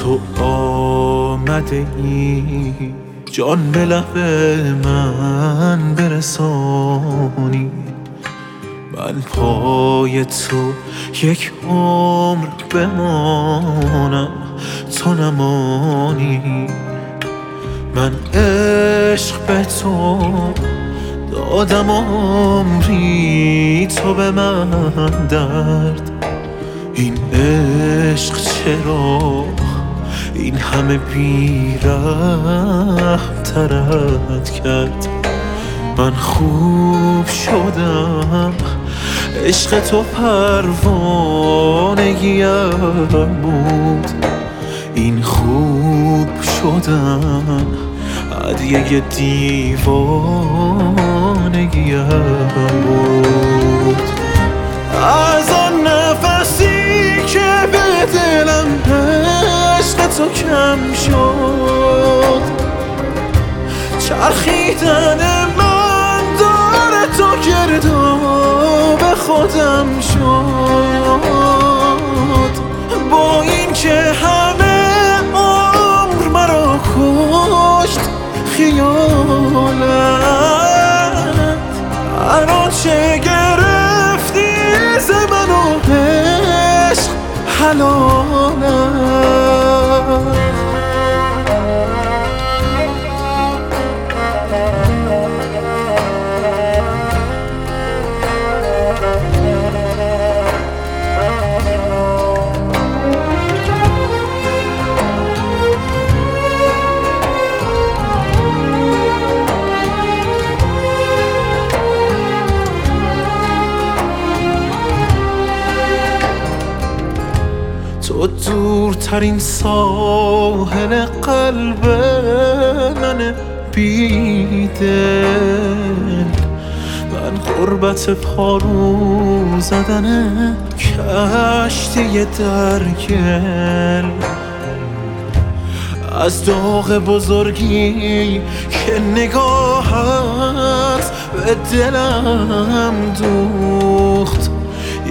تو آمده ای؟ جان به لب من برسانی. من پای تو یک عمر بمانم تو نمانی. من عشق به تو دادم عمری تو به من درد. این عشق چرا این همه بیره ترد کرد. من خوب شدم. عشق تو پروانگیم بود. این خوب شدن عدیه دیوانگیم بود. از کم شد. چرخیدن من داره تو گرداب خودم شد. دورترین ساحل قلب من بیدل من غربت پارو زدن کشتی درگل از داغ بزرگی که نگاهت به دلم دوخت.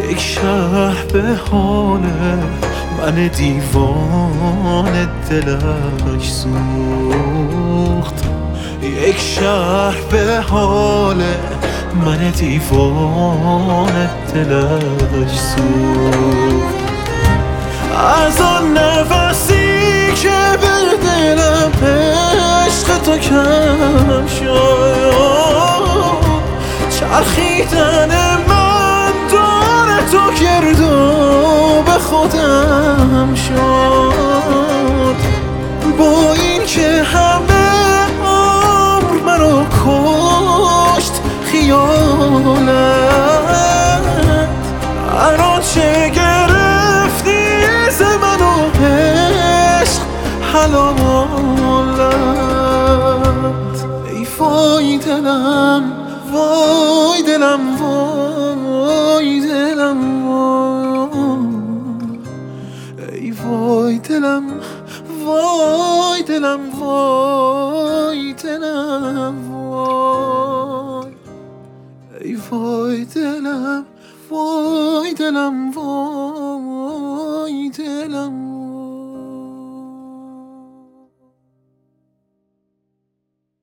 یک شهر حال من دیوان دلش سوخت. یک شهر به حال من دیوان دلش سوخت. از آن نفسی که به دلم عشق تو کم شد. چرخیدن من تو گردو به خودم شد. با این که همه عمر مرا کشت خیالت. الان چه گرفتی ز من و عشق حلالت. ای وای دلم وای دلم